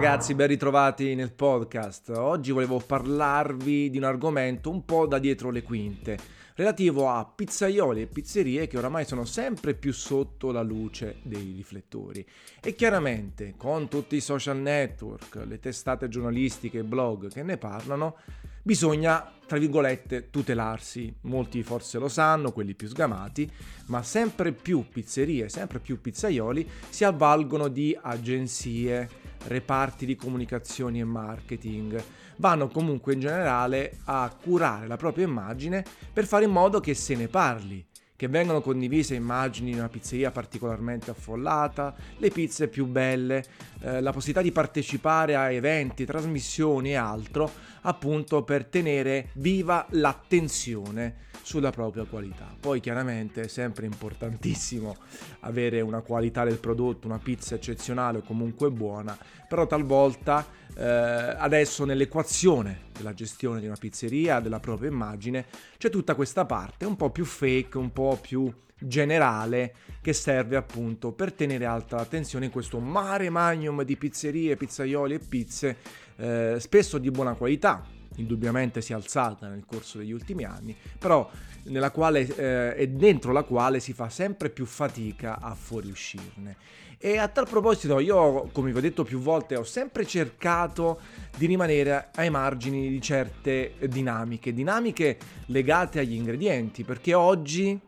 ragazzi, ben ritrovati nel podcast. Oggi volevo parlarvi di un argomento un po' da dietro le quinte, relativo a pizzaioli e pizzerie che oramai sono sempre più sotto la luce dei riflettori. E chiaramente, con tutti i social network, le testate giornalistiche e blog che ne parlano, bisogna, tra virgolette, tutelarsi. Molti forse lo sanno, quelli più sgamati, ma sempre più pizzerie, sempre più pizzaioli si avvalgono di agenzie reparti di comunicazione e marketing. Vanno comunque in generale a curare la propria immagine per fare in modo che se ne parli, che vengano condivise immagini di una pizzeria particolarmente affollata, le pizze più belle, eh, la possibilità di partecipare a eventi, trasmissioni e altro, appunto per tenere viva l'attenzione sulla propria qualità. Poi chiaramente è sempre importantissimo avere una qualità del prodotto, una pizza eccezionale o comunque buona, però talvolta eh, adesso nell'equazione della gestione di una pizzeria, della propria immagine, c'è tutta questa parte un po' più fake, un po' più generale che serve appunto per tenere alta l'attenzione in questo mare magnum di pizzerie, pizzaioli e pizze, eh, spesso di buona qualità, indubbiamente si è alzata nel corso degli ultimi anni, però nella quale, eh, è dentro la quale si fa sempre più fatica a fuoriuscirne. E a tal proposito io, come vi ho detto più volte, ho sempre cercato di rimanere ai margini di certe dinamiche, dinamiche legate agli ingredienti, perché oggi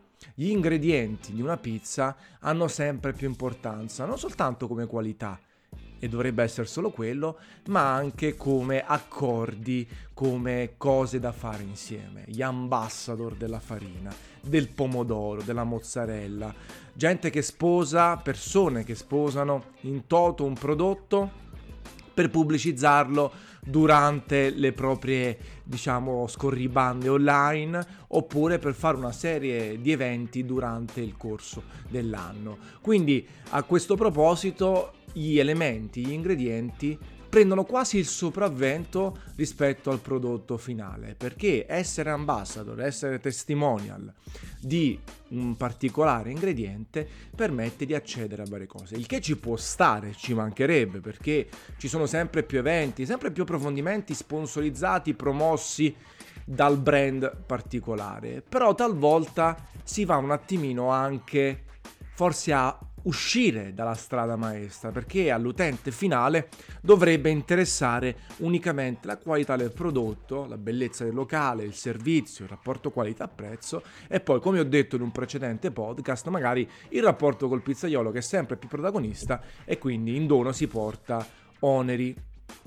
gli ingredienti di una pizza hanno sempre più importanza, non soltanto come qualità, e dovrebbe essere solo quello, ma anche come accordi, come cose da fare insieme. Gli ambassador della farina, del pomodoro, della mozzarella, gente che sposa, persone che sposano in toto un prodotto per pubblicizzarlo durante le proprie diciamo scorribande online oppure per fare una serie di eventi durante il corso dell'anno. Quindi a questo proposito gli elementi, gli ingredienti prendono quasi il sopravvento rispetto al prodotto finale, perché essere ambassador, essere testimonial di un particolare ingrediente permette di accedere a varie cose, il che ci può stare, ci mancherebbe, perché ci sono sempre più eventi, sempre più approfondimenti sponsorizzati, promossi dal brand particolare, però talvolta si va un attimino anche forse a uscire dalla strada maestra perché all'utente finale dovrebbe interessare unicamente la qualità del prodotto, la bellezza del locale, il servizio, il rapporto qualità-prezzo e poi come ho detto in un precedente podcast magari il rapporto col pizzaiolo che è sempre più protagonista e quindi in dono si porta oneri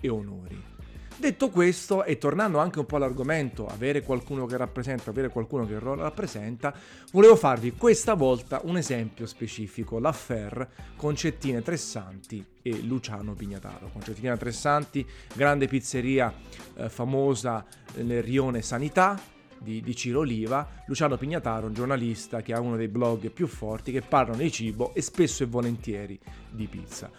e onori. Detto questo, e tornando anche un po' all'argomento, avere qualcuno che rappresenta, avere qualcuno che rappresenta, volevo farvi questa volta un esempio specifico, l'affair Concettine Tressanti e Luciano Pignataro. Concettina Tressanti, grande pizzeria eh, famosa nel rione Sanità, di, di, Ciro Oliva, Luciano Pignataro, un giornalista che ha uno dei blog più forti che parlano di cibo e spesso e volentieri di pizza.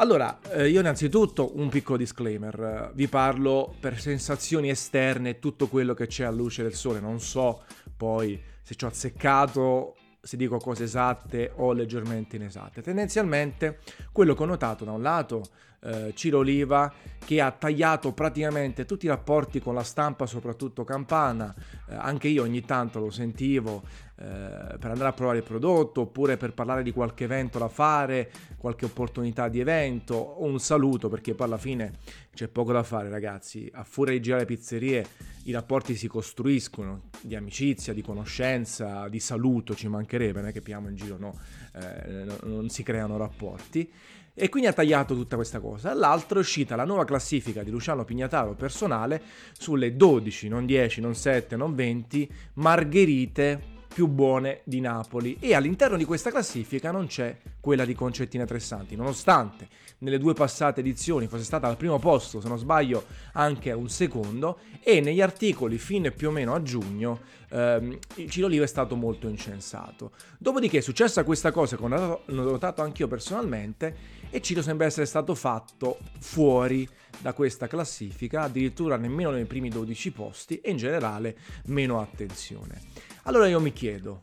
Allora, eh, io innanzitutto un piccolo disclaimer, vi parlo per sensazioni esterne tutto quello che c'è a luce del sole, non so poi se ci ho azzeccato, se dico cose esatte o leggermente inesatte. Tendenzialmente quello che ho notato da un lato eh, Ciro Oliva che ha tagliato praticamente tutti i rapporti con la stampa, soprattutto campana, eh, anche io ogni tanto lo sentivo eh, per andare a provare il prodotto oppure per parlare di qualche evento da fare, qualche opportunità di evento. O un saluto perché poi alla fine c'è poco da fare ragazzi, a furia di girare pizzerie i rapporti si costruiscono di amicizia, di conoscenza, di saluto ci mancherebbe, non è che piamo in giro, no, eh, non si creano rapporti e quindi ha tagliato tutta questa cosa. Dall'altro è uscita la nuova classifica di Luciano Pignataro personale sulle 12, non 10, non 7, non 20 margherite più buone di Napoli e all'interno di questa classifica non c'è quella di Concettina Tressanti, nonostante nelle due passate edizioni fosse stata al primo posto, se non sbaglio anche un secondo, e negli articoli fino più o meno a giugno ehm, Ciro Livo è stato molto incensato. Dopodiché è successa questa cosa che ho notato anch'io personalmente e Ciro sembra essere stato fatto fuori da questa classifica, addirittura nemmeno nei primi 12 posti e in generale meno attenzione. Allora io mi chiedo,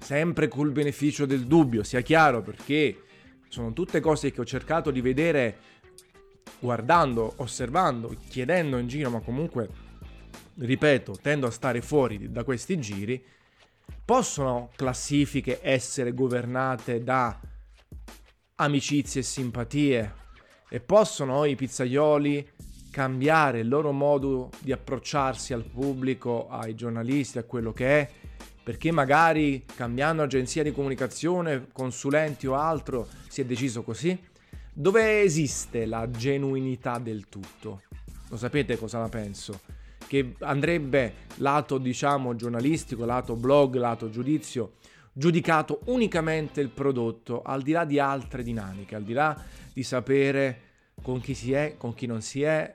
sempre col beneficio del dubbio, sia chiaro perché sono tutte cose che ho cercato di vedere guardando, osservando, chiedendo in giro, ma comunque, ripeto, tendo a stare fuori da questi giri, possono classifiche essere governate da amicizie e simpatie? E possono i pizzaioli cambiare il loro modo di approcciarsi al pubblico, ai giornalisti, a quello che è, perché magari cambiando agenzia di comunicazione, consulenti o altro si è deciso così? dove esiste la genuinità del tutto. Lo sapete cosa la penso? Che andrebbe lato, diciamo, giornalistico, lato blog, lato giudizio, giudicato unicamente il prodotto, al di là di altre dinamiche, al di là di sapere con chi si è, con chi non si è,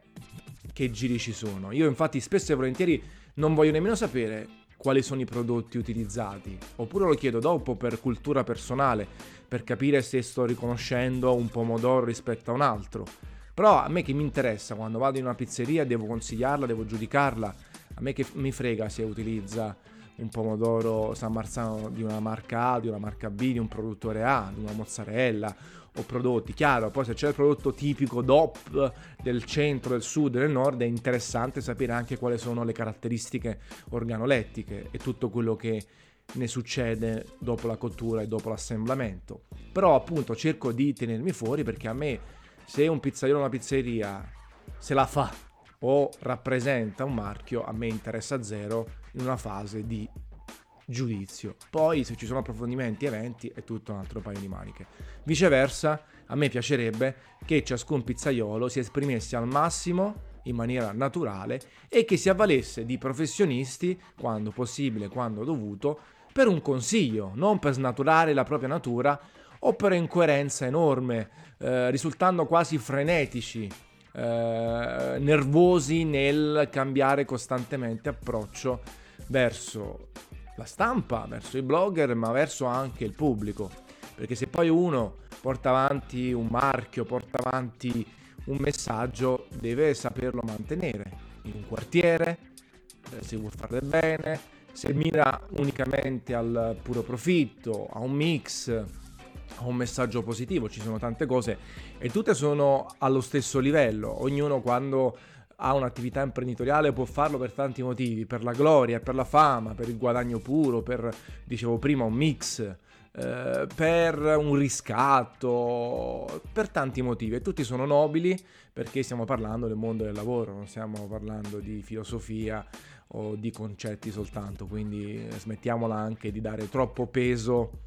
che giri ci sono. Io infatti spesso e volentieri non voglio nemmeno sapere quali sono i prodotti utilizzati, oppure lo chiedo dopo per cultura personale, per capire se sto riconoscendo un pomodoro rispetto a un altro. Però a me che mi interessa quando vado in una pizzeria devo consigliarla, devo giudicarla, a me che mi frega se utilizza un pomodoro San Marzano di una marca A, di una marca B, di un produttore A, di una mozzarella o prodotti. Chiaro, poi se c'è il prodotto tipico DOP del centro, del sud, del nord, è interessante sapere anche quali sono le caratteristiche organolettiche e tutto quello che ne succede dopo la cottura e dopo l'assemblamento. Però appunto cerco di tenermi fuori perché a me se un pizzaiolo o una pizzeria se la fa o rappresenta un marchio, a me interessa zero in una fase di giudizio. Poi se ci sono approfondimenti, eventi, è tutto un altro paio di maniche. Viceversa, a me piacerebbe che ciascun pizzaiolo si esprimesse al massimo in maniera naturale e che si avvalesse di professionisti, quando possibile, quando dovuto, per un consiglio, non per snaturare la propria natura o per incoerenza enorme, eh, risultando quasi frenetici, eh, nervosi nel cambiare costantemente approccio verso la stampa, verso i blogger, ma verso anche il pubblico. Perché se poi uno porta avanti un marchio, porta avanti un messaggio, deve saperlo mantenere in un quartiere, eh, se vuol fare bene, se mira unicamente al puro profitto, a un mix, un messaggio positivo, ci sono tante cose e tutte sono allo stesso livello. Ognuno quando ha un'attività imprenditoriale può farlo per tanti motivi, per la gloria, per la fama, per il guadagno puro, per, dicevo prima, un mix, eh, per un riscatto, per tanti motivi e tutti sono nobili perché stiamo parlando del mondo del lavoro, non stiamo parlando di filosofia o di concetti soltanto, quindi smettiamola anche di dare troppo peso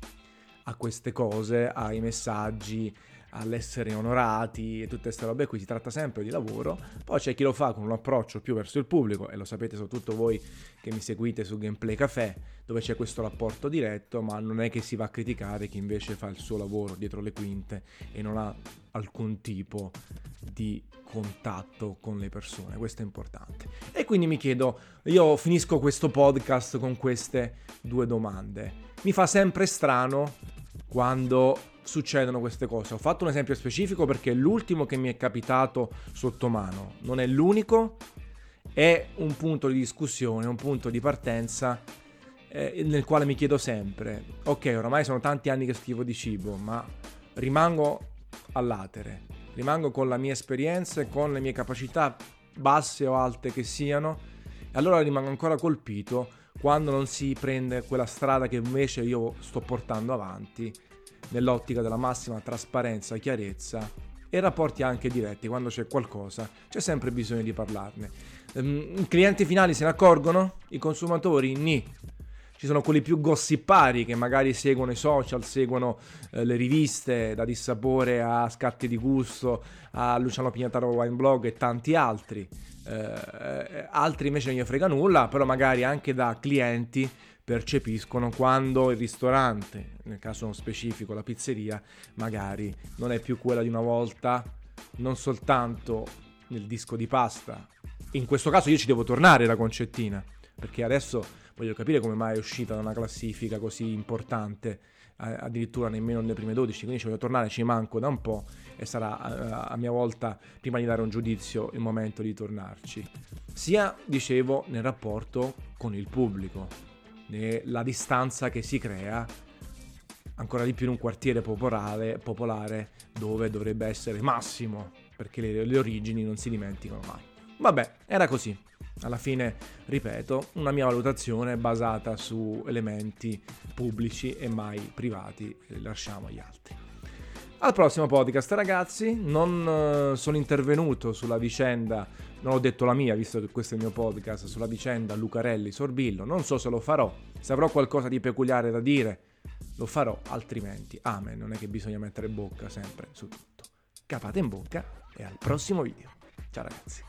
a queste cose, ai messaggi, all'essere onorati e tutte queste robe qui, si tratta sempre di lavoro, poi c'è chi lo fa con un approccio più verso il pubblico e lo sapete soprattutto voi che mi seguite su Gameplay Café dove c'è questo rapporto diretto, ma non è che si va a criticare chi invece fa il suo lavoro dietro le quinte e non ha alcun tipo di contatto con le persone, questo è importante. E quindi mi chiedo, io finisco questo podcast con queste due domande. Mi fa sempre strano quando succedono queste cose. Ho fatto un esempio specifico perché è l'ultimo che mi è capitato sotto mano, non è l'unico, è un punto di discussione, un punto di partenza eh, nel quale mi chiedo sempre, ok, oramai sono tanti anni che scrivo di cibo, ma rimango all'atere, rimango con la mia esperienza e con le mie capacità basse o alte che siano, e allora rimango ancora colpito quando non si prende quella strada che invece io sto portando avanti nell'ottica della massima trasparenza, chiarezza e rapporti anche diretti. Quando c'è qualcosa c'è sempre bisogno di parlarne. Um, I clienti finali se ne accorgono? I consumatori? Ni. Ci sono quelli più gossipari che magari seguono i social, seguono eh, le riviste, da Dissapore a Scatti di Gusto, a Luciano Pignataro Wine Blog e tanti altri. Eh, altri invece non gli frega nulla, però magari anche da clienti percepiscono quando il ristorante, nel caso specifico la pizzeria, magari non è più quella di una volta, non soltanto nel disco di pasta. In questo caso io ci devo tornare la concettina, perché adesso voglio capire come mai è uscita da una classifica così importante, addirittura nemmeno nelle prime 12, quindi ci voglio tornare, ci manco da un po' e sarà a mia volta, prima di dare un giudizio, il momento di tornarci. Sia, dicevo, nel rapporto con il pubblico, la distanza che si crea ancora di più in un quartiere popolare, popolare dove dovrebbe essere massimo perché le, le origini non si dimenticano mai. Vabbè, era così. Alla fine, ripeto, una mia valutazione basata su elementi pubblici e mai privati, lasciamo agli altri. Al prossimo podcast ragazzi, non eh, sono intervenuto sulla vicenda, non ho detto la mia visto che questo è il mio podcast, sulla vicenda Lucarelli Sorbillo, non so se lo farò, se avrò qualcosa di peculiare da dire lo farò, altrimenti amen, non è che bisogna mettere bocca sempre su tutto. Capate in bocca e al prossimo video. Ciao ragazzi.